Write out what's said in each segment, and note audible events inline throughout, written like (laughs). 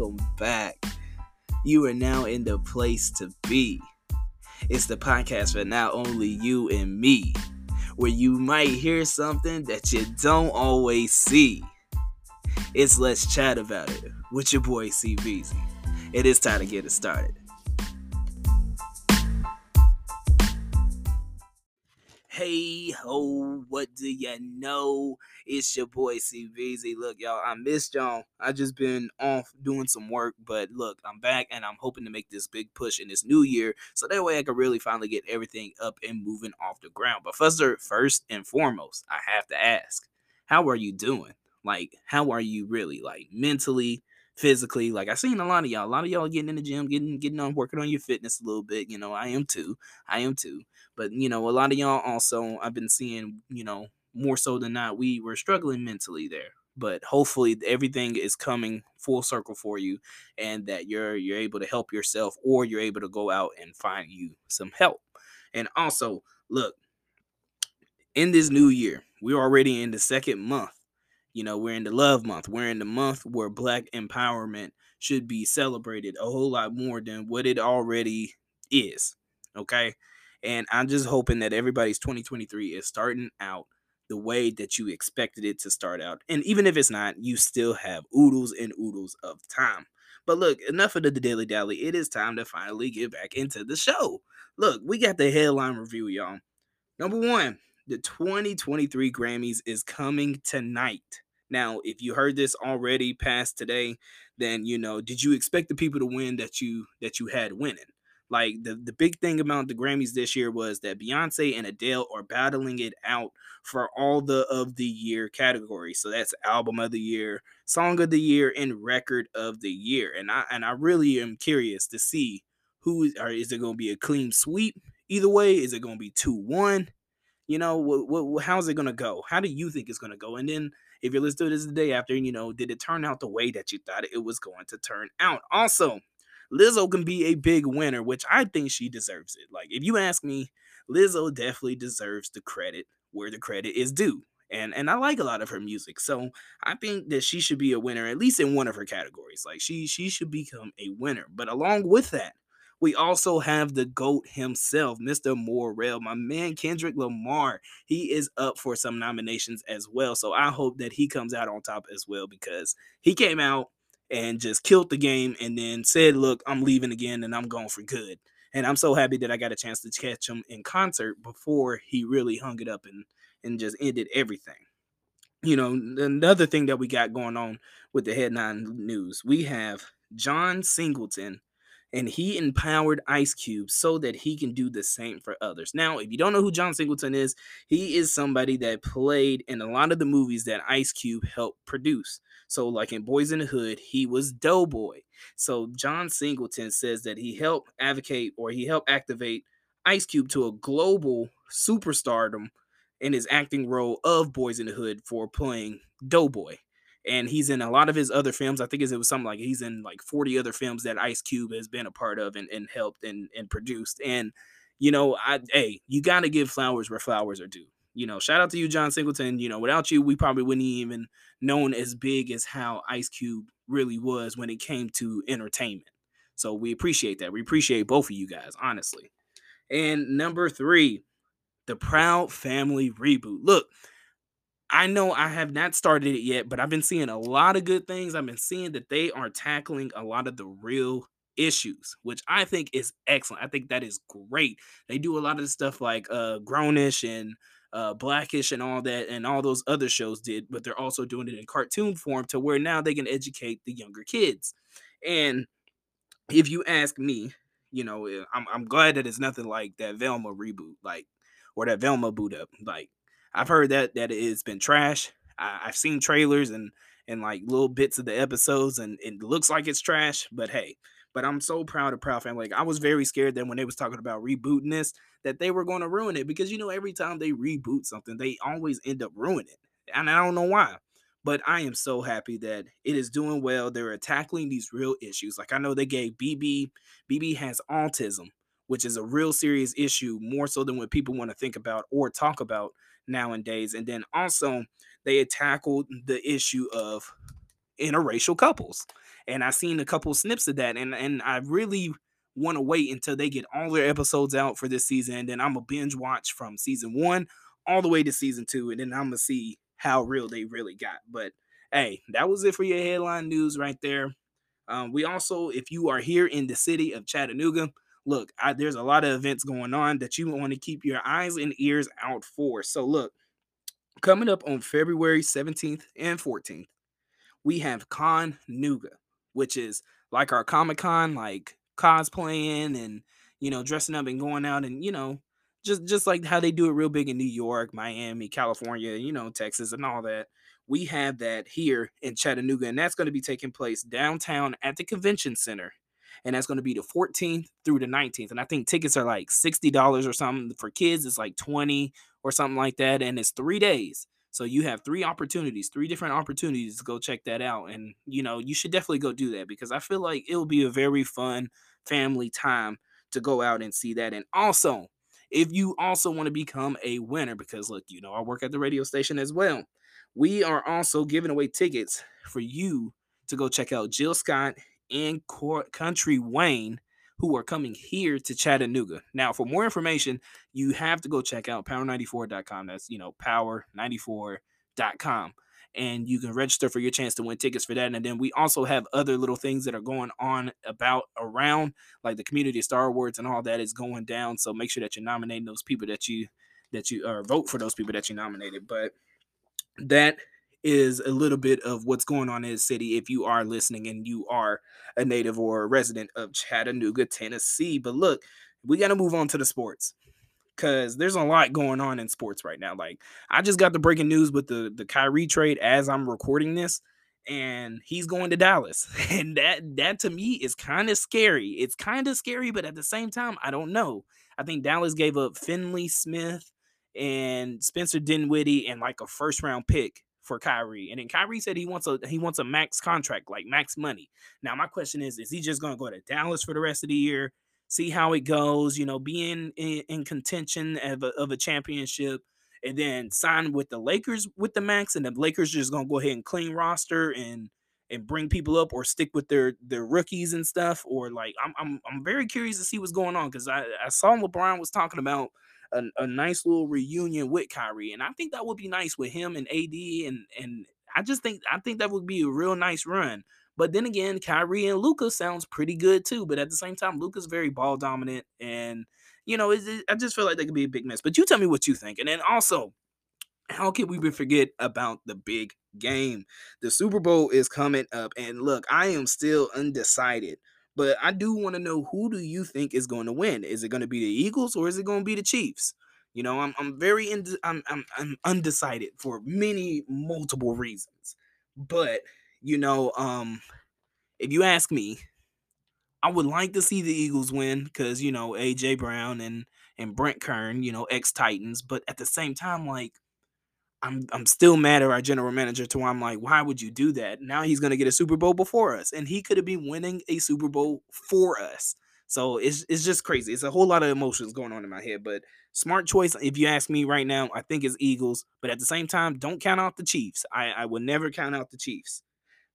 welcome back. You are now in the place to be. It's the podcast for not only you and me, where you might hear something that you don't always see. It's Let's Chat About It with your boy C.Beezy. It is time to get it started. Hey ho, what do you know? It's your boy C.Beezy. Look, y'all, I missed y'all. I just been off doing some work, but look, I'm back and I'm hoping to make this big push in this new year so that way I can really finally get everything up and moving off the ground. But first, first and foremost, I have to ask, how are you doing? Like, how are you really? Like mentally, physically. Like I seen a lot of y'all, a lot of y'all getting in the gym, getting getting on working on your fitness a little bit. You know, I am too. I am too. But you know, a lot of y'all also I've been seeing, you know, more so than not, we were struggling mentally there. But hopefully everything is coming full circle for you and that you're you're able to help yourself or you're able to go out and find you some help. And also, look, in this new year, we're already in the second month. You know, we're in the love month. We're in the month where black empowerment should be celebrated a whole lot more than what it already is. Okay? And I'm just hoping that everybody's 2023 is starting out the way that you expected it to start out. And even if it's not, you still have oodles and oodles of time. But look, enough of the daily dally. It is time to finally get back into the show. Look, we got the headline review, y'all. Number one, the 2023 Grammys is coming tonight. Now, if you heard this already past today, then you know, did you expect the people to win that you that you had winning? Like the, the big thing about the Grammys this year was that Beyonce and Adele are battling it out for all the of the year categories. So that's album of the year, song of the year, and record of the year. And I and I really am curious to see who is, is it going to be a clean sweep either way? Is it going to be two one? You know, what, what, how's it going to go? How do you think it's going to go? And then if you're listening to this the day after, you know, did it turn out the way that you thought it was going to turn out? Also, Lizzo can be a big winner, which I think she deserves it. Like, if you ask me, Lizzo definitely deserves the credit where the credit is due. And and I like a lot of her music. So I think that she should be a winner, at least in one of her categories. Like she she should become a winner. But along with that, we also have the GOAT himself, Mr. Morale, my man Kendrick Lamar. He is up for some nominations as well. So I hope that he comes out on top as well because he came out and just killed the game and then said, Look, I'm leaving again and I'm going for good. And I'm so happy that I got a chance to catch him in concert before he really hung it up and, and just ended everything. You know, another thing that we got going on with the headline news, we have John Singleton and he empowered Ice Cube so that he can do the same for others. Now, if you don't know who John Singleton is, he is somebody that played in a lot of the movies that Ice Cube helped produce. So, like in Boys in the Hood, he was Doughboy. So, John Singleton says that he helped advocate or he helped activate Ice Cube to a global superstardom in his acting role of Boys in the Hood for playing Doughboy and he's in a lot of his other films. I think it was something like he's in like 40 other films that Ice Cube has been a part of and, and helped and, and produced. And, you know, I hey, you gotta give flowers where flowers are due. You know, shout out to you, John Singleton. You know, without you, we probably wouldn't even known as big as how Ice Cube really was when it came to entertainment. So we appreciate that. We appreciate both of you guys, honestly. And number three, the Proud Family reboot. Look, I know I have not started it yet, but I've been seeing a lot of good things. I've been seeing that they are tackling a lot of the real issues, which I think is excellent. I think that is great. They do a lot of the stuff like uh Grown-ish and uh Black-ish and all that and all those other shows did, but they're also doing it in cartoon form to where now they can educate the younger kids. And if you ask me, you know, eh, I'm I'm glad that it's nothing like that Velma reboot, like or that Velma boot up. Like I've heard that that it's been trash. I, have seen trailers and and like little bits of the episodes, and it looks like it's trash. But hey, but I'm so proud of Proud Family. Like I was very scared that when they was talking about rebooting this, that they were going to ruin it because you know every time they reboot something, they always end up ruining it, and I don't know why. But I am so happy that it is doing well. They're tackling these real issues. Like I know they gave BB. BB has autism, which is a real serious issue, more so than what people want to think about or talk about nowadays. And then also, they had tackled the issue of interracial couples. and I've seen a couple snips of that, and and I really want to wait until they get all their episodes out for this season, and then I'm gonna binge watch from season one all the way to season two, and then I'm gonna see how real they really got. But hey, that was it for your headline news right there. Um, we also, if you are here in the city of Chattanooga, look, I, there's a lot of events going on that you want to keep your eyes and ears out for. So, look, coming up on February 17th and 14th, we have Con Nuga, which is like our Comic Con, like cosplaying and you know dressing up and going out and you know just just like how they do it real big in New York, Miami, California, you know, Texas and all that. We have that here in Chattanooga and that's going to be taking place downtown at the convention center. And that's going to be the 14th through the 19th. And I think tickets are like $60 or something. For kids, it's like 20 or something like that. And it's three days. So you have three opportunities, three different opportunities to go check that out. And you know, you should definitely go do that because I feel like it'll be a very fun family time to go out and see that. And also, if you also want to become a winner, because look, you know, I work at the radio station as well. We are also giving away tickets for you to go check out Jill Scott and Country Wayne, who are coming here to Chattanooga. Now, for more information, you have to go check out power94.com. That's, you know, power94.com and you can register for your chance to win tickets for that. And then we also have other little things that are going on about around, like the community Star Awards and all that is going down. So make sure that you're nominating those people that you that you or vote for those people that you nominated. But that is a little bit of what's going on in the city if you are listening and you are a native or a resident of Chattanooga, Tennessee. But look, we got to move on to the sports because there's a lot going on in sports right now. Like I just got the breaking news with the the Kyrie trade as I'm recording this, and he's going to Dallas, (laughs) and that that to me is kind of scary. It's kind of scary, but at the same time, I don't know. I think Dallas gave up Finney-Smith and Spencer Dinwiddie and like a first round pick for Kyrie. And then Kyrie said he wants a he wants a max contract, like max money. Now my question is, is he just gonna go to Dallas for the rest of the year? see how it goes, you know, being in, in contention of a, of a championship and then sign with the Lakers with the max and the Lakers just going to go ahead and clean roster and and bring people up or stick with their their rookies and stuff or like I'm I'm I'm very curious to see what's going on cuz I I saw LeBron was talking about a, a nice little reunion with Kyrie and I think that would be nice with him and AD and and I just think I think that would be a real nice run. But then again, Kyrie and Luka sounds pretty good too. But at the same time, Luka's very ball dominant, and you know, it, it, I just feel like they could be a big mess. But you tell me what you think, and then also, how can we forget about the big game? The Super Bowl is coming up, and look, I am still undecided. But I do want to know who do you think is going to win? Is it going to be the Eagles or is it going to be the Chiefs? You know, I'm I'm very ind- I'm, I'm I'm undecided for many multiple reasons. But you know, um, if you ask me, I would like to see the Eagles win because you know AJ Brown and and Brent Kern, you know, ex Titans. But at the same time, like I'm I'm still mad at our general manager to where I'm like, why would you do that? Now he's gonna get a Super Bowl before us, and he could have been winning a Super Bowl for us. So it's it's just crazy. It's a whole lot of emotions going on in my head. But smart choice, if you ask me right now, I think it's Eagles. But at the same time, don't count out the Chiefs. I, I would never count out the Chiefs.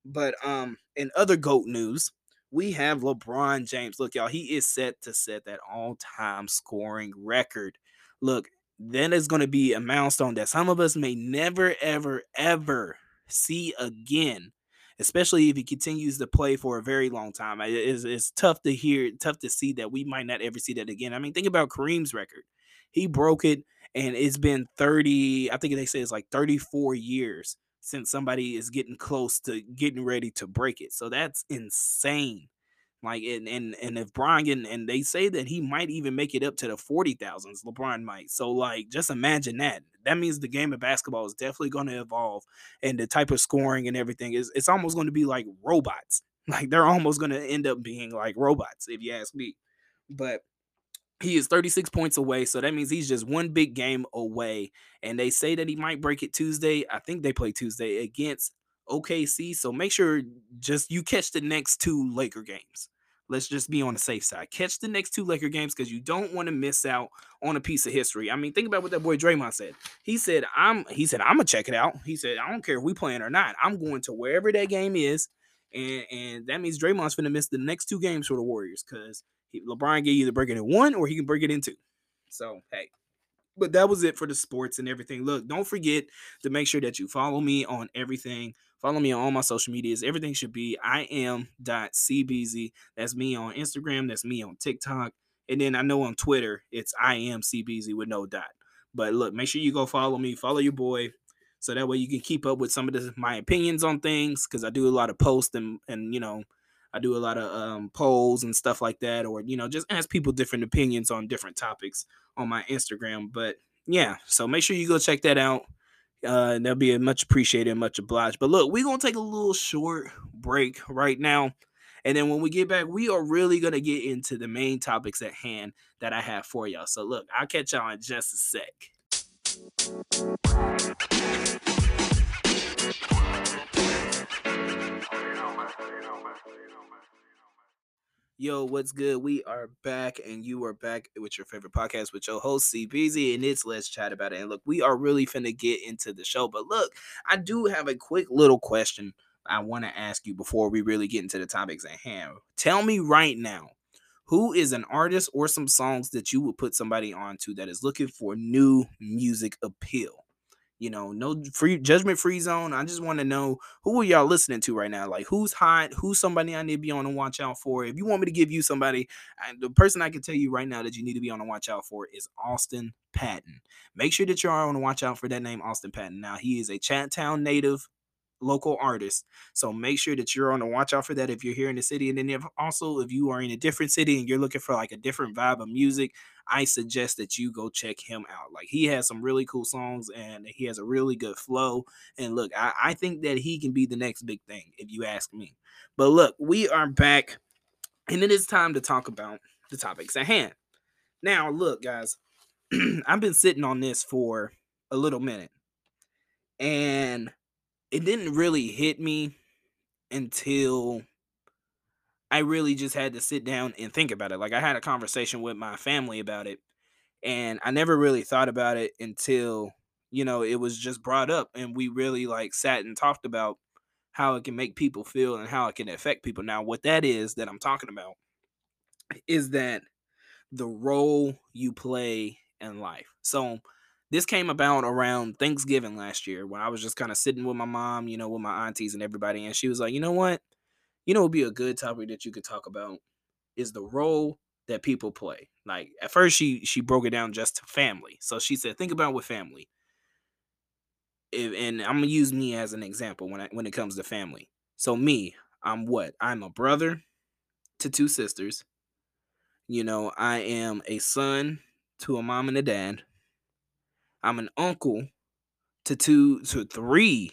But um, in other GOAT news, we have LeBron James. Look, y'all, he is set to set that all-time scoring record. Look, that is going to be a milestone that some of us may never, ever, ever see again. Especially if he continues to play for a very long time, it's, it's tough to hear, tough to see that we might not ever see that again. I mean, think about Kareem's record; he broke it, and it's been thirty. I think they say it's like thirty-four years since somebody is getting close to getting ready to break it. So that's insane. Like and and and if Brian and, and they say that he might even make it up to the forty thousands, LeBron might. So like just imagine that. That means the game of basketball is definitely going to evolve, and the type of scoring and everything is it's almost going to be like robots. (laughs) Like they're almost going to end up being like robots, if you ask me. But he is 36 points away, so that means he's just one big game away. And they say that he might break it Tuesday. I think they play Tuesday against OKC. So make sure just you catch the next two Laker games. Let's just be on the safe side. Catch the next two Laker games because you don't want to miss out on a piece of history. I mean, think about what that boy Draymond said. He said, "I'm." He said, "I'm gonna check it out." He said, "I don't care if we playing or not. I'm going to wherever that game is, and and that means Draymond's gonna miss the next two games for the Warriors because LeBron can either break it in one or he can break it in two. So hey, but that was it for the sports and everything. Look, don't forget to make sure that you follow me on everything. Follow me on all my social medias. Everything should be I am dot cbz. That's me on Instagram. That's me on TikTok. And then I know on Twitter it's I am cbz with no dot. But look, make sure you go follow me. Follow your boy so that way you can keep up with some of my opinions on things because I do a lot of posts and and you know I do a lot of um, polls and stuff like that, or you know just ask people different opinions on different topics on my Instagram. But yeah, so make sure you go check that out. Uh, and that'll be much appreciated, and much obliged. But look, we're gonna take a little short break right now. And then when we get back, we are really going to get into the main topics at hand that I have for y'all. So, look, I'll catch y'all in just a sec. Yo, what's good? We are back, and you are back with your favorite podcast with your host, C.Beezy, and it's Let's Chat About It. And look, we are really finna get into the show, but look, I do have a quick little question I want to ask you before we really get into the topics at hand. Tell me right now, who is an artist or some songs that you would put somebody onto that is looking for new music appeal? You know, no free judgment free zone. I just want to know who are y'all listening to right now? Like who's hot, who's somebody I need to be on and watch out for. If you want me to give you somebody, the person I can tell you right now that you need to be on and watch out for is Austin Patton. Make sure that you are on and watch out for that name, Austin Patton. Now he is a Chattown native local artists. So make sure that you're on the watch out for that if you're here in the city. And then if also if you are in a different city and you're looking for like a different vibe of music, I suggest that you go check him out. Like he has some really cool songs and he has a really good flow. And look, I, I think that he can be the next big thing, if you ask me. But look, we are back and it is time to talk about the topics at hand. Now, look, guys, (clears throat) I've been sitting on this for a little minute. And it didn't really hit me until I really just had to sit down and think about it. Like I had a conversation with my family about it and I never really thought about it until you know it was just brought up and we really like sat and talked about how it can make people feel and how it can affect people. Now what that is that I'm talking about is that the role you play in life. So this came about around Thanksgiving last year when I was just kind of sitting with my mom, you know, with my aunties and everybody. And she was like, you know what? You know, it would be a good topic that you could talk about is the role that people play. Like at first she she broke it down just to family. So she said, think about with family. If, and I'm gonna use me as an example when I, when it comes to family. So me, I'm what? I'm a brother to two sisters. You know, I am a son to a mom and a dad. I'm an uncle to two to three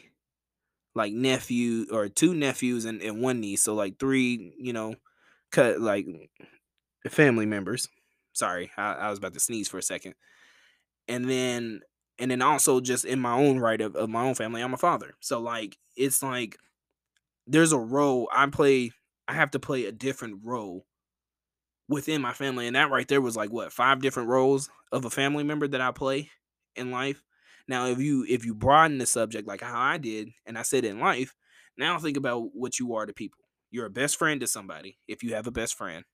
like nephew or two nephews and, and one niece. So like three, you know, cut like family members. Sorry, I, I was about to sneeze for a second. And then and then also just in my own right of, of my own family, I'm a father. So like it's like there's a role I play I have to play a different role within my family. And that right there was like what five different roles of a family member that I play in life. Now, if you if you broaden the subject like how I did, and I said in life, now think about what you are to people. You're a best friend to somebody if you have a best friend.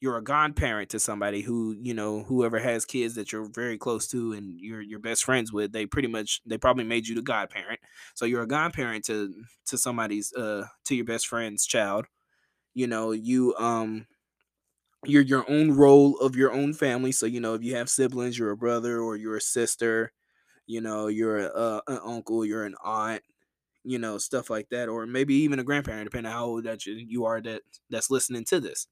You're a godparent to somebody who, you know, whoever has kids that you're very close to and you're your best friends with, they pretty much they probably made you the godparent. So you're a godparent to to somebody's uh to your best friend's child. You know, you um you're your own role of your own family. So you know, if you have siblings, you're a brother or you're a sister. You know, you're a, uh, an uncle, you're an aunt. You know, stuff like that, or maybe even a grandparent, depending on how old that you, you are that that's listening to this.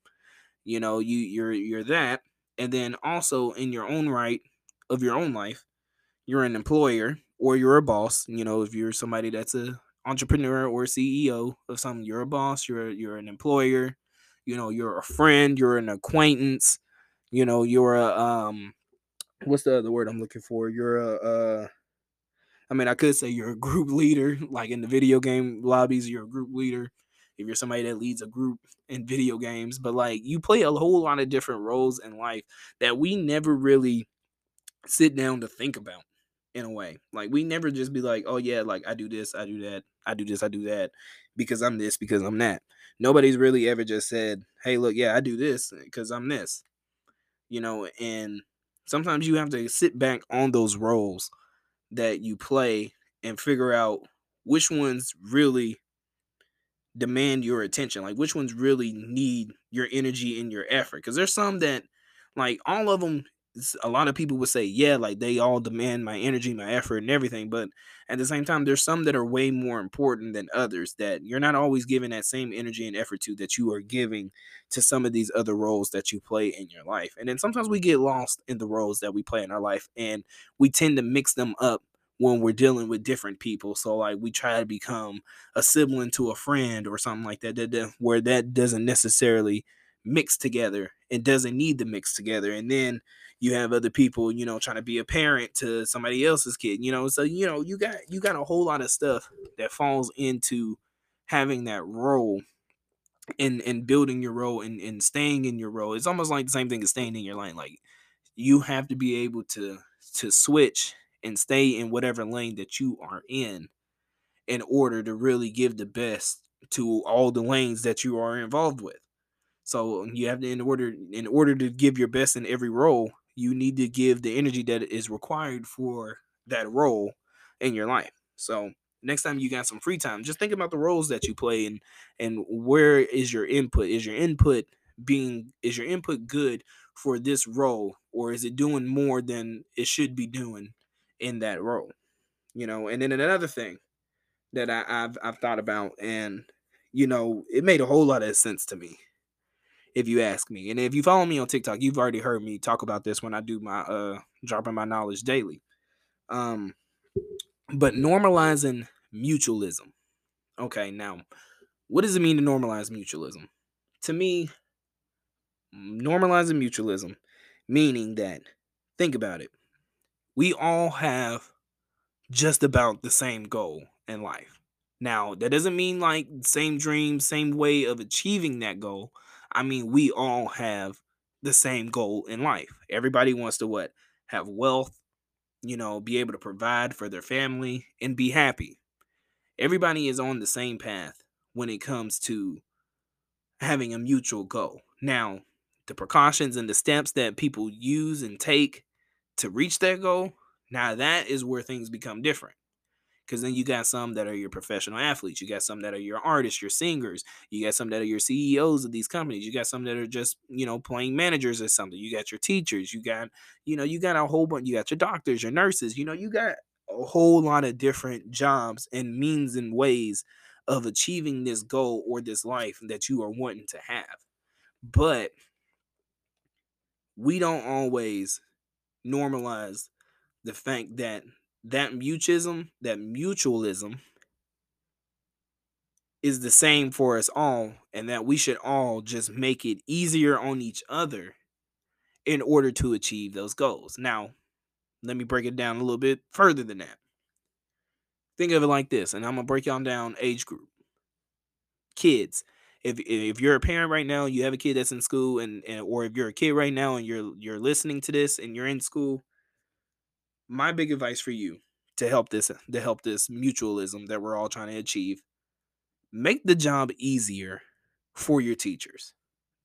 You know, you you're you're that, and then also in your own right of your own life, you're an employer or you're a boss. You know, if you're somebody that's a entrepreneur or CEO of something, you're a boss. You're you're an employer you know you're a friend you're an acquaintance you know you're a um what's the other word i'm looking for you're a uh i mean i could say you're a group leader (laughs) like in the video game lobbies you're a group leader if you're somebody that leads a group in video games but like you play a whole lot of different roles in life that we never really sit down to think about in a way. Like we never just be like, oh yeah, like I do this, I do that, I do this, I do that because I'm this, because I'm that. Nobody's really ever just said, hey, look, yeah, I do this uh, because I'm this. You know, and sometimes you have to sit back on those roles that you play and figure out which ones really demand your attention like which ones really need your energy and your effort because there's some that like all of them a lot of people would say yeah like they all demand my energy my effort and everything but at the same time there's some that are way more important than others that you're not always giving that same energy and effort to that you are giving to some of these other roles that you play in your life and then sometimes we get lost in the roles that we play in our life and we tend to mix them up when we're dealing with different people. So like we try to become a sibling to a friend or something like that, that, that where that doesn't necessarily mix together and doesn't need to mix together. And then you have other people, you know, trying to be a parent to somebody else's kid, you know. So you know, you got you got a whole lot of stuff that falls into having that role and and building your role and, and staying in your role. It's almost like the same thing as staying in your lane. Like you have to be able to to switch and stay in whatever lane that you are in in order to really give the best to all the lanes that you are involved with. So you have to in order in order to give your best in every role, you need to give the energy that is required for that role in your life. So next time you got some free time, just think about the roles that you play and and where is your input? Is your input being is your input good for this role or is it doing more than it should be doing in that role? You know, and then another thing that I, have I've thought about and you know, it made a whole lot of sense to me if you ask me. And if you follow me on TikTok, you've already heard me talk about this when I do my uh dropping my knowledge daily. Um but normalizing mutualism. Okay, now what does it mean to normalize mutualism? To me, normalizing mutualism meaning that think about it. We all have just about the same goal in life. Now, that doesn't mean like same dream, same way of achieving that goal. I mean, we all have the same goal in life. Everybody wants to what? Have wealth, you know, be able to provide for their family and be happy. Everybody is on the same path when it comes to having a mutual goal. Now, the precautions and the steps that people use and take to reach that goal, now that is where things become different because then you got some that are your professional athletes you got some that are your artists your singers you got some that are your ceos of these companies you got some that are just you know playing managers or something you got your teachers you got you know you got a whole bunch you got your doctors your nurses you know you got a whole lot of different jobs and means and ways of achieving this goal or this life that you are wanting to have. But we don't always normalize the fact that that mutualism, that mutualism is the same for us all, and that we should all just make it easier on each other in order to achieve those goals. Now, let me break it down a little bit further than that. Think of it like this, and I'm gonna break y'all down age group. Kids. If, if you're a parent right now, you have a kid that's in school, and, and or if you're a kid right now and you're you're listening to this and you're in school, my big advice for you to help this to help this mutualism that we're all trying to achieve make the job easier for your teachers.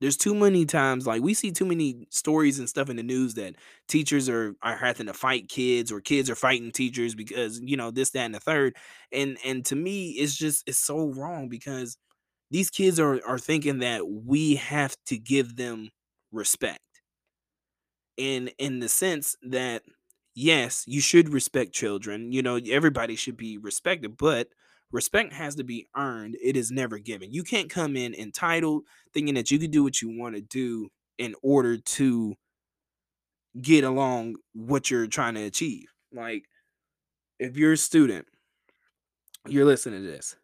There's too many times like we see too many stories and stuff in the news that teachers are are having to fight kids or kids are fighting teachers because you know this that and the third. And and to me it's just it's so wrong because these kids are are thinking that we have to give them respect. And in the sense that yes, you should respect children. You know, everybody should be respected, but respect has to be earned. It is never given. You can't come in entitled thinking that you can do what you want to do in order to get along what you're trying to achieve. Like, if you're a student, you're listening to this.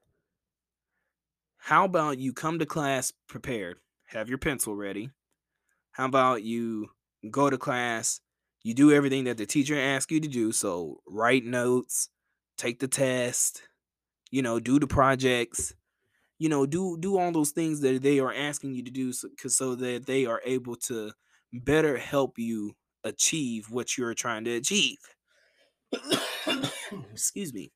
How about you come to class prepared, have your pencil ready? How about you go to class you do everything that the teacher asks you to do. So write notes, take the test, you know, do the projects, you know, do do all those things that they are asking you to do so, so that they are able to better help you achieve what you're trying to achieve. (coughs) excuse me.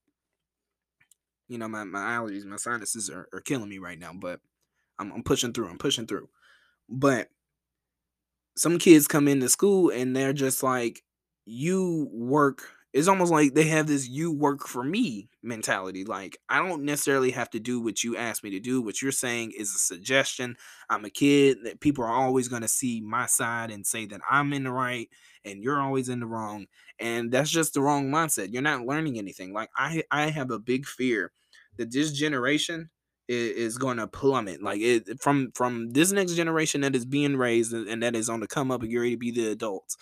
You know, my, my allergies, my sinuses are, are killing me right now, but I'm, I'm pushing through. I'm pushing through. But some kids come into school and they're just like, you work it's almost like they have this you work for me mentality. Like, I don't necessarily have to do what you ask me to do. What you're saying is a suggestion. I'm a kid that people are always going to see my side and say that I'm in the right and you're always in the wrong. And that's just the wrong mindset. You're not learning anything. Like, I, I have a big fear that this generation is, going to plummet. Like, it from from this next generation that is being raised and that is on the come up and you're ready to be the adults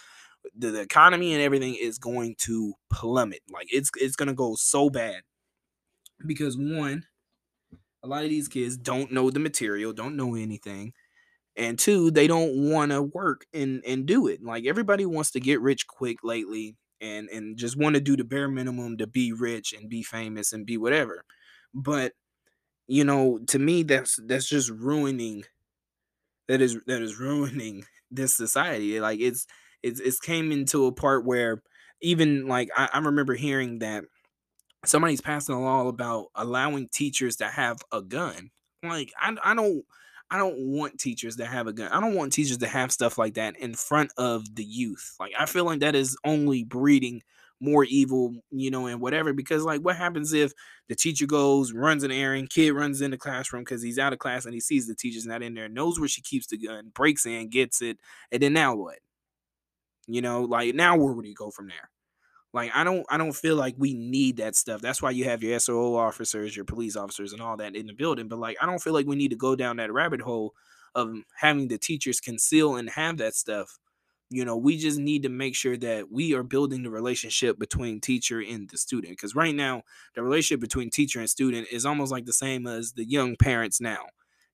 the, the economy and everything is going to plummet. Like it's it's gonna go so bad because one, a lot of these kids don't know the material, don't know anything, and two, they don't want to work and and do it. Like everybody wants to get rich quick lately, and and just want to do the bare minimum to be rich and be famous and be whatever. But you know, to me, that's that's just ruining. That is that is ruining (laughs) this society. Like it's it's it's came into a part where even like I, I remember hearing that somebody's passing a law about allowing teachers to have a gun. Like I, I don't I don't want teachers to have a gun. I don't want teachers to have stuff like that in front of the youth. Like I feel like that is only breeding more evil, you know, and whatever. Because like, what happens if the teacher goes, runs an errand, kid runs in the classroom because he's out of class and he sees the teacher's not in there, knows where she keeps the gun, breaks in, gets it, and then now what? You know, like now where would you go from there? Like I don't I don't feel like we need that stuff. That's why you have your SRO officers, your police officers and all that in the building, but like I don't feel like we need to go down that rabbit hole of having the teachers conceal and have that stuff. You know, we just need to make sure that we are building the relationship between teacher and the student because right now the relationship between teacher and student is almost like the same as the young parents now.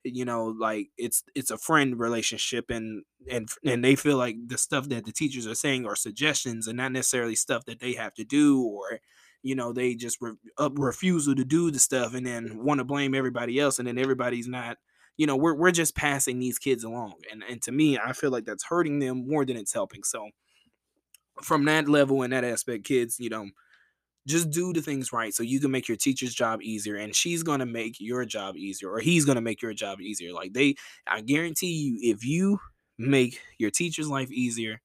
You know like it's it's a friend relationship and and and they feel like the stuff that the teachers are saying are suggestions and not necessarily stuff that they have to do or you know they just re- refusal to do the stuff and then want to blame everybody else and then everybody's not you know we're, we're just passing these kids along and and to me i feel like that's hurting them more than it's helping. So from that level and that aspect kids you know just do the things right so you can make your teacher's job easier and she's going to make your job easier or he's going to make your job easier. Like they i guarantee you if you make your teacher's life easier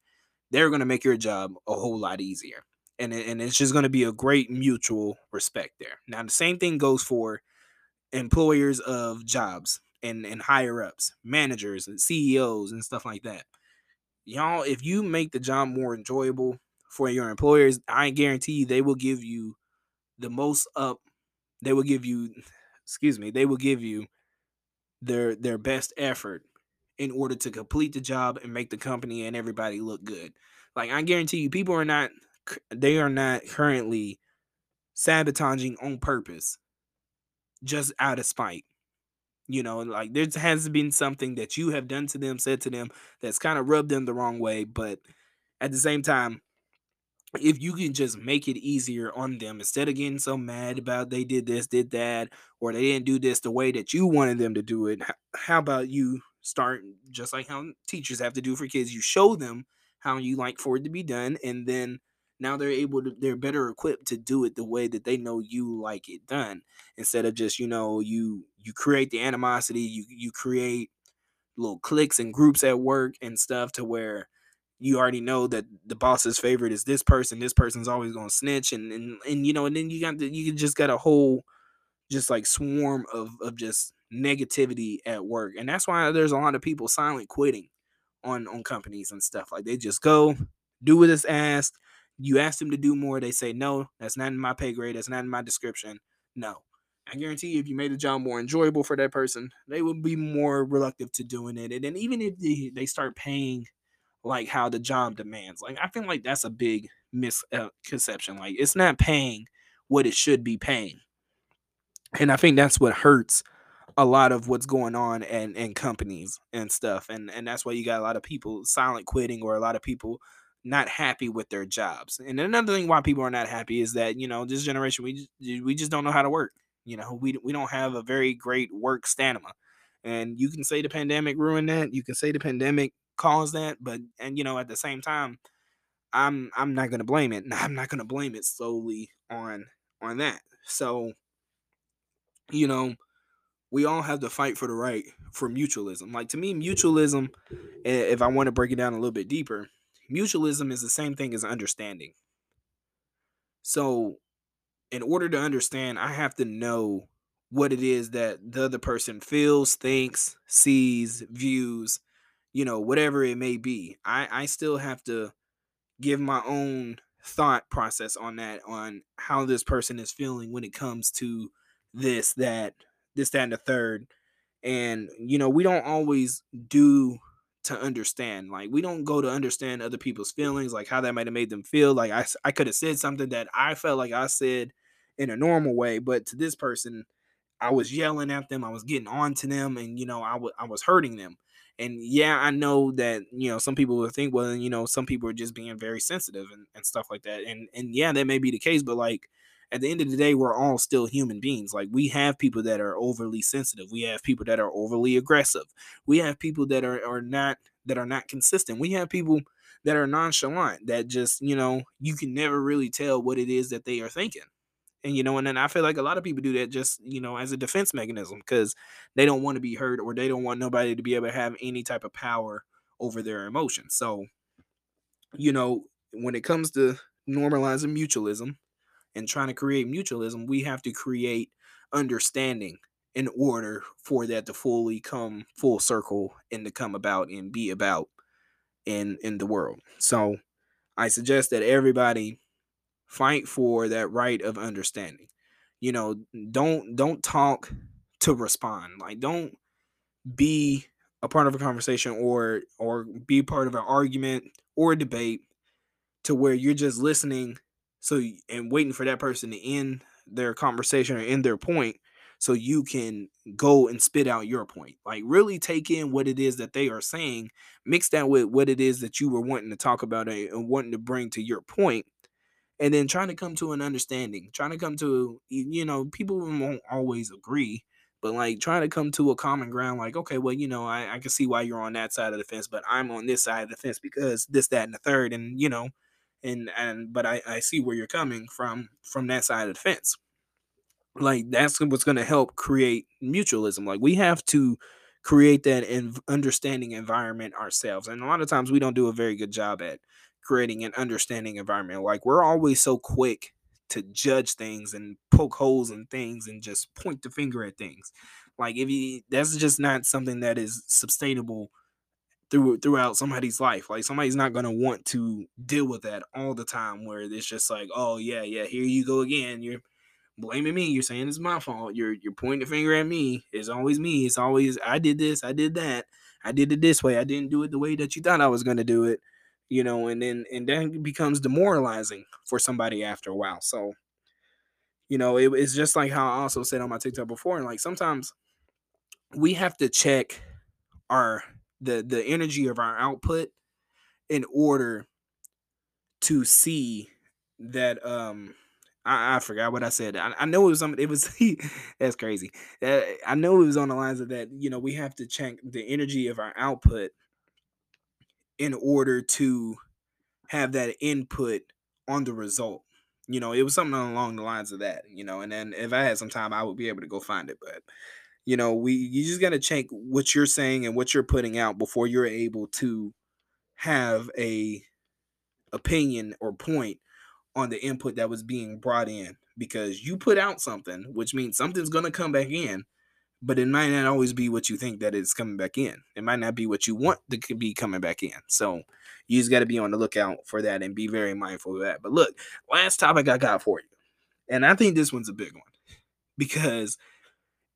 they're going to make your job a whole lot easier. And, and it's just going to be a great mutual respect there. Now the same thing goes for employers of jobs and and higher ups managers and ceos and stuff like that y'all if you make the job more enjoyable for your employers, I guarantee they will give you the most up. They will give you, excuse me, they will give you their their best effort in order to complete the job and make the company and everybody look good. Like I guarantee you, people are not they are not currently sabotaging on purpose, just out of spite. You know, like there has been something that you have done to them, said to them, that's kind of rubbed them the wrong way. But at the same time, if you can just make it easier on them instead of getting so mad about they did this, did that, or they didn't do this the way that you wanted them to do it, how about you start just like how teachers have to do for kids? You show them how you like for it to be done, and then now they're able to they're better equipped to do it the way that they know you like it done instead of just you know you you create the animosity you you create little cliques and groups at work and stuff to where you already know that the boss's favorite is this person. This person's always gonna snitch, and and and you know, and then you got the, you just got a whole just like swarm of of just negativity at work, and that's why there's a lot of people silent quitting on on companies and stuff. Like they just go do what is asked. You ask them to do more, they say no. That's not in my pay grade. That's not in my description. No. I guarantee you, if you made the job more enjoyable for that person, they would be more reluctant to doing it. And then even if they, they start paying like how the job demands. Like I feel like that's a big misconception. Like it's not paying what it should be paying. And I think that's what hurts a lot of what's going on and in, companies and stuff. And and that's why you got a lot of people silent quitting or a lot of people not happy with their jobs. And another thing why people are not happy is that, you know, this generation we just, we just don't know how to work. You know, we we don't have a very great work stamina. And you can say the pandemic ruined that. You can say the pandemic caused that, but and you know at the same time, I'm I'm not gonna blame it. (laughs) I'm not gonna blame it solely on on that. So, you know, we all have to fight for the right for mutualism. Like to me, mutualism, if I want to break it down a little bit deeper, mutualism is the same thing as understanding. So, in order to understand, I have to know what it is that the other person feels, thinks, sees, views, you know, whatever it may be. I, I still have to give my own thought process on that, on how this person is feeling when it comes to this, that, this, that, and the third. And, you know, we don't always do to understand. Like, we don't go to understand other people's feelings, like how that might have made them feel. Like, I, I could have said something that I felt like I said in a normal way, but to this person, I was yelling at them, I was getting on to them, and, you know, I, w- I was hurting them. And yeah, I know that, you know, some people will think, well, you know, some people are just being very sensitive and, and stuff like that. And and yeah, that may be the case, but like at the end of the day, we're all still human beings. Like we have people that are overly sensitive. We have people that are overly aggressive. We have people that are, are not that are not consistent. We have people that are nonchalant that just, you know, you can never really tell what it is that they are thinking and you know and then i feel like a lot of people do that just you know as a defense mechanism because they don't want to be hurt or they don't want nobody to be able to have any type of power over their emotions so you know when it comes to normalizing mutualism and trying to create mutualism we have to create understanding in order for that to fully come full circle and to come about and be about in in the world. So i suggest that everybody fight for that right of understanding. You know don't don't talk to respond. Like don't be a part of a conversation or or be part of an argument or debate to where you're just listening so and waiting for that person to end their conversation or end their point so you can go and spit out your point. Like really take in what it is that they are saying mix that with what it is that you were wanting to talk about and wanting to bring to your point and then trying to come to an understanding, trying to come to you know, people won't always agree, but like trying to come to a common ground, like, okay, well, you know, I, I can see why you're on that side of the fence, but I'm on this side of the fence because this, that, and the third, and you know, and and but I, I see where you're coming from from that side of the fence. Like that's what's gonna help create mutualism. Like we have to create that and understanding environment ourselves. And a lot of times we don't do a very good job at creating an understanding environment. Like we're always so quick to judge things and poke holes in things and just point the finger at things. Like if you that's just not something that is sustainable through throughout somebody's life. Like somebody's not gonna want to deal with that all the time where it's just like, oh yeah, yeah, here you go again. You're blaming me. You're saying it's my fault. You're you're pointing the finger at me. It's always me. It's always I did this, I did that. I did it this way. I didn't do it the way that you thought I was gonna do it you know, and then and then becomes demoralizing for somebody after a while. So, you know, it, it's just like how I also said on my TikTok before, and like sometimes we have to check our the the energy of our output in order to see that um I, I forgot what I said. I, I know it was something. It was (laughs) that's crazy. Uh, I know it was on the lines of that. You know, we have to check the energy of our output in order to have that input on the result. You know, it was something along the lines of that, you know, and then if I had some time, I would be able to go find it. But, you know, we you just gotta check what you're saying and what you're putting out before you're able to have a opinion or point on the input that was being brought in because you put out something, which means something's gonna come back in but it might not always be what you think that it's coming back in. It might not be what you want to be coming back in. So you just got to be on the lookout for that and be very mindful of that. But look, last topic I got for you, and I think this one's a big one because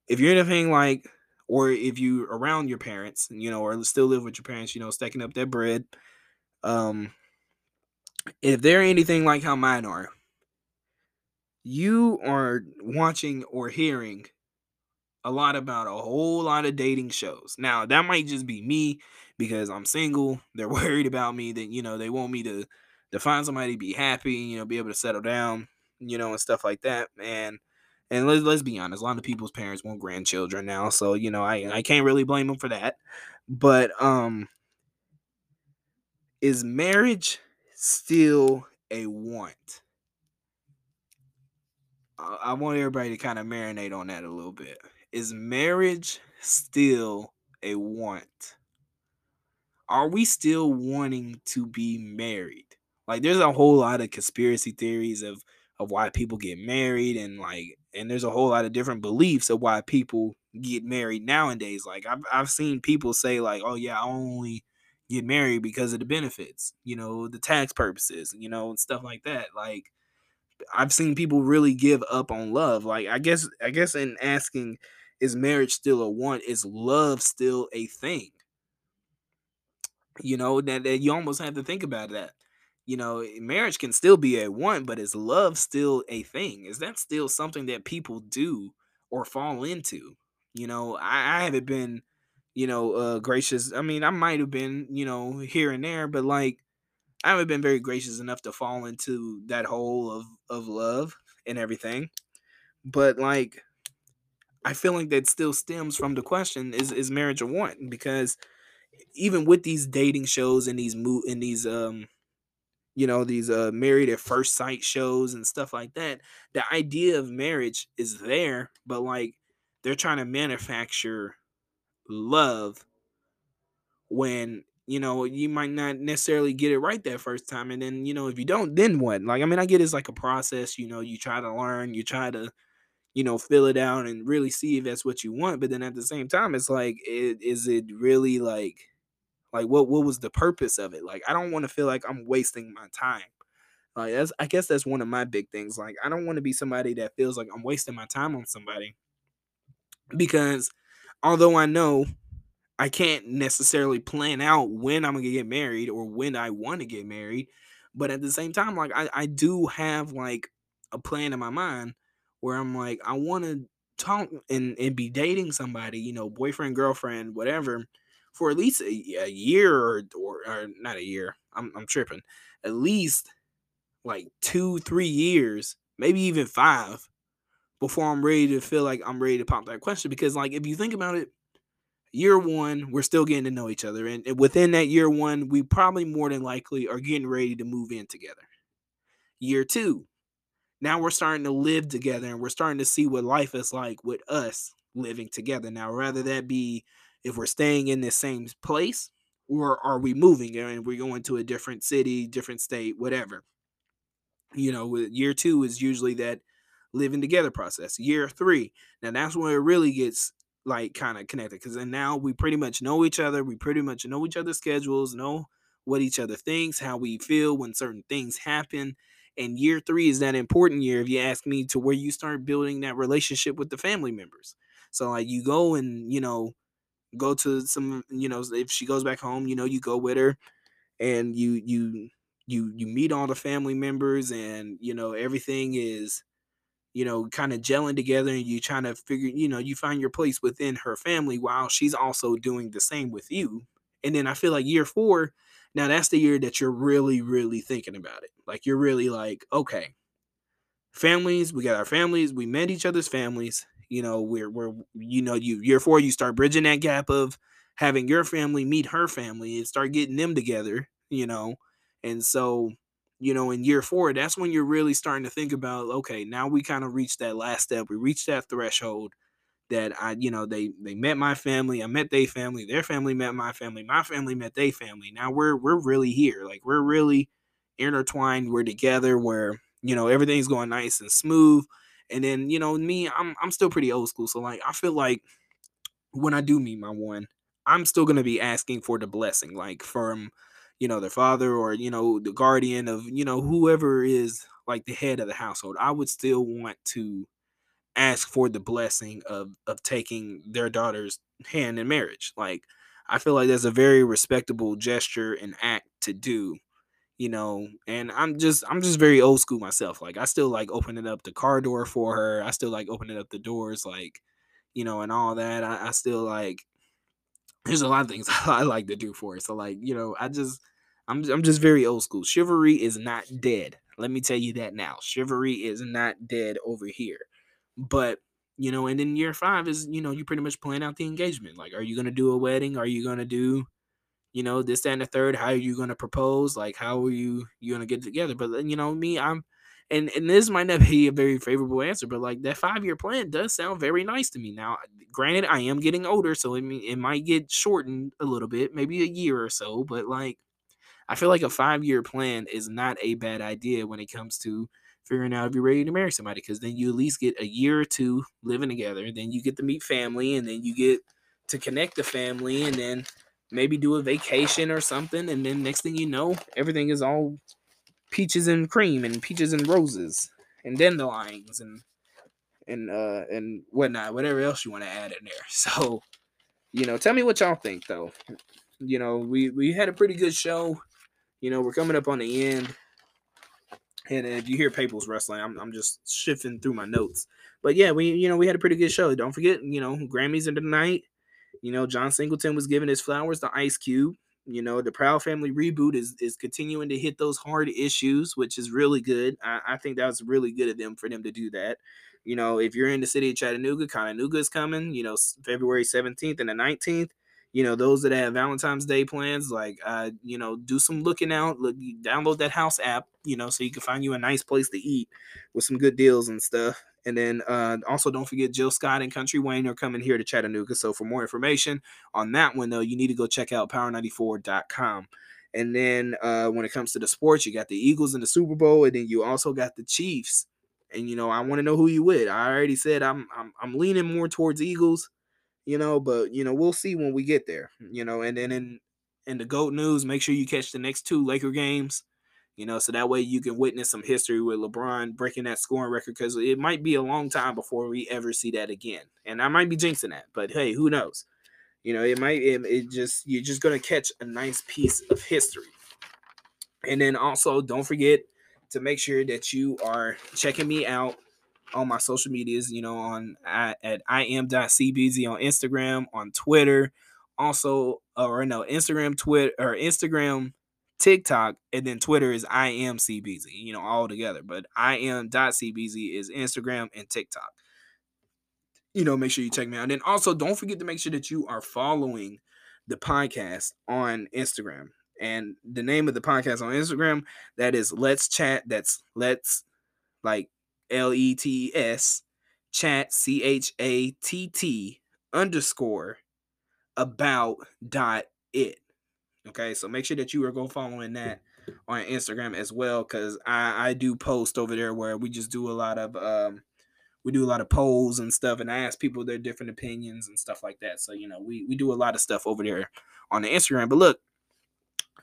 if you're anything like, or if you around your parents, you know, or still live with your parents, you know, stacking up that bread, um, if they're anything like how mine are, you are watching or hearing a lot about a whole lot of dating shows. Now, that might just be me because I'm single. (laughs) They're worried about me that, you know, they want me to to find somebody be happy, you know, be able to settle down, you know, and stuff like that. And and let's let's be honest, a lot of people's parents want grandchildren now, so you know, I I can't really blame them for that. But um is marriage still a want? I, I want everybody to kind of marinate on that a little bit. Is marriage still a want? Are we still wanting to be married? Like there's a whole lot of conspiracy theories of of why people get married and like and there's a whole lot of different beliefs of why people get married nowadays. Like I've I've seen people say like, "Oh yeah, I only get married because of the benefits, you know, the tax purposes, you know, and stuff like that." Like I've seen people really give up on love. Like I guess I guess in asking is marriage still a want? Is love still a thing? You know, that, that you almost have to think about that. You know, marriage can still be a want, but is love still a thing? Is that still something that people do or fall into? You know, I, I haven't been, you know, uh gracious. I mean, I might have been, you know, here and there, but like I haven't been very gracious enough to fall into that hole of of love and everything. But like I feel like that still stems from the question is is marriage a want? Because even with these dating shows and these mo- and these um you know these uh married at first sight shows and stuff like that the idea of marriage is there but like they're trying to manufacture love when you know you might not necessarily get it right that first time and then you know if you don't then what? Like i mean i get it's like a process you know you try to learn you try to you know fill it out and really see if that's what you want but then at the same time it's like it, is it really like like what what was the purpose of it like i don't want to feel like i'm wasting my time like that's i guess that's one of my big things like i don't want to be somebody that feels like i'm wasting my time on somebody because although i know I can't necessarily plan out when I'm gonna get married or when I want to get married. But at the same time, like I, I do have like a plan in my mind where I'm like, I want to talk and, and be dating somebody, you know, boyfriend, girlfriend, whatever, for at least a, a year or, or, or not a year. I'm, I'm tripping. At least like two, three years, maybe even five before I'm ready to feel like I'm ready to pop that question. Because like if you think about it, year one, we're still getting to know each other. And, within that year one, we probably more than likely are getting ready to move in together. Year two, now we're starting to live together and we're starting to see what life is like with us living together. Now, rather that be if we're staying in the same place or are we moving and we're going to a different city, different state, whatever. You know, year two is usually that living together process. Year three, now that's when it really gets like kind of connected because then now we pretty much know each other. We pretty much know each other's schedules, know what each other thinks, how we feel when certain things happen. And year three is that important year, if you ask me, to where you start building that relationship with the family members. So like you go and you know go to some you know if she goes back home, you know you go with her, and you you you you meet all the family members, and you know everything is you know, kind of gelling together and you trying to figure, you know, you find your place within her family while she's also doing the same with you. And then I feel like year four, now that's the year that you're really, really thinking about it. Like you're really like, okay, families, we got our families, we met each other's families. You know, we're we're you know, you year four, you start bridging that gap of having your family meet her family and start getting them together, you know. And so you know, in year four, that's when you're really starting to think about, okay, now we kind of reached that last step. We reached that threshold that I, you know, they they met my family, I met their family, their family met my family, my family met their family. Now we're we're really here. Like we're really intertwined. We're together where, you know, everything's going nice and smooth. And then, you know, me, I'm I'm still pretty old school. So like I feel like when I do meet my one, I'm still gonna be asking for the blessing, like from you know, their father or, you know, the guardian of, you know, whoever is like the head of the household, I would still want to ask for the blessing of of taking their daughter's hand in marriage. Like I feel like that's a very respectable gesture and act to do, you know. And I'm just I'm just very old school myself. Like I still like opening up the car door for her. I still like opening up the doors, like you know, and all that. I, I still like. There's a lot of things (laughs) I like to do for her. So like you know, I just I'm I'm just very old school. Chivalry is not dead. Let me tell you that now. Chivalry is not dead over here. But you know, and then year five is you know you pretty much plan out the engagement. Like, are you gonna do a wedding? Are you gonna do you know, this, that, and the third. How are you gonna propose? Like, how are you you gonna get together? But uh, you know, me, I'm and and this might not (laughs) be a very favorable answer, but like that five year plan does sound very nice to me. Now, granted, I am getting older, so it it might get shortened a little bit, maybe a year or so. But like, I feel like a five year plan is not a bad idea when it comes to figuring out if you're ready to marry somebody, because then you at least get a year or two living together. Then you get to meet family, and then you get to connect the family, and then maybe do a vacation or something. And then next thing you know, everything is all peaches and cream and peaches and roses and dandelions and and uh and whatnot, whatever else you want to add in there. (laughs) So, you know, tell me what y'all think though. You know, we we had a pretty good show. You know, we're coming up on the end. And if you hear People's wrestling, I'm I'm just shifting through my notes. But yeah, we you know we had a pretty good show. Don't forget, you know, Grammys in the night. You know, John Singleton was giving his flowers to Ice Cube. You know, the Proud Family reboot is is continuing to hit those hard issues, which is really good. I, I think that was really good of them for them to do that. You know, if you're in the city of Chattanooga, ConNooga is coming. You know, February 17th and the 19th. You know, those that have Valentine's Day plans, like, uh, you know, do some looking out. Look, download that house app. You know, so you can find you a nice place to eat with some good deals and stuff. And then uh, also don't forget Jill Scott and Country Wayne are coming here to Chattanooga. So for more information on that one, though, you need to go check out power94.com. And then uh, when it comes to the sports, you got the Eagles in the Super Bowl, and then you also got the Chiefs. And you know, I want to know who you with. I already said I'm I'm I'm leaning more towards Eagles, you know, but you know, we'll see when we get there. You know, and then in in the GOAT news, make sure you catch the next two Laker games you know, so that way you can witness some history with LeBron breaking that scoring record because it might be a long time before we ever see that again. And I might be jinxing that, but hey, who knows? You know, it might, it, it just, you're just to catch a nice piece of history. And then also, don't forget to make sure that you are checking me out on my social medias, you know, on at, at im.cbz on Instagram, on Twitter, also, or no, Instagram, Twitter, or Instagram, TikTok, and then Twitter is I am CBZ, you know, all together. But I am dot CBZ is Instagram and TikTok. You know, make sure you check me out. And then also don't forget to make sure that you are following the podcast on Instagram. And the name of the podcast on Instagram, that is Let's Chat. That's Let's like L E T S chat C H A T T underscore about dot it. Okay, so make sure that you are go following that on Instagram as well, because I I do post over there where we just do a lot of um we do a lot of polls and stuff, and I ask people their different opinions and stuff like that. So you know we we do a lot of stuff over there on the Instagram. But look,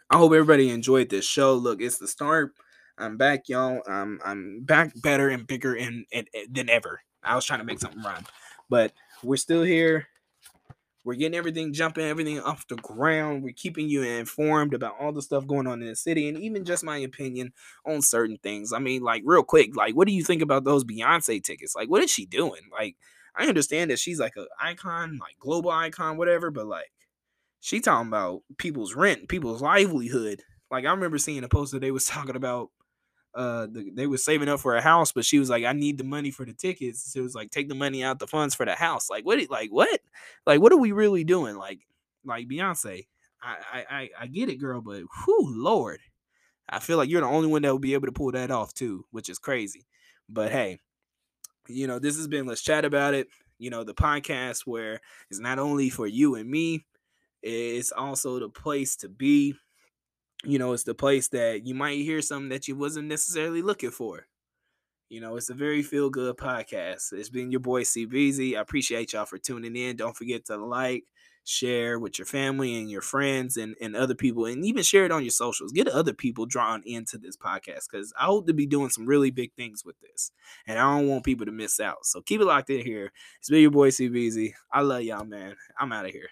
I hope everybody enjoyed this show. Look, it's the start. I'm back, y'all. I'm I'm back better and bigger and, and, and than ever. I was trying to make something rhyme, but we're still here. We're getting everything jumping, everything off the ground. We're keeping you informed about all the stuff going on in the city and even just my opinion on certain things. I mean, like, real quick, like, what do you think about those Beyonce tickets? Like, what is she doing? Like, I understand that she's like an icon, like global icon, whatever, but like, she talking about people's rent, people's livelihood. Like, I remember seeing a post that they was (laughs) talking about uh the, they were saving up for a house but she was like i need the money for the tickets. So it was like take the money out the funds for the house. Like what like what? Like what are we really doing? Like like beyonce i i i get it girl but whew lord. I feel like you're the only one that will be able to pull that off too which is crazy. But hey you know this has been let's chat about it you know the podcast where it's not only for you and me it's also the place to be you know, it's the place that you might hear something that you wasn't necessarily looking for. You know, it's a very feel good podcast. It's been your boy C.Beezy. I appreciate y'all for tuning in. Don't forget to like, share with your family and your friends and, and other people, and even share it on your socials. Get other people drawn into this podcast because I hope to be doing some really big things with this. And I don't want people to miss out. So keep it locked in here. It's been your boy C.Beezy. I love y'all, man. I'm out of here.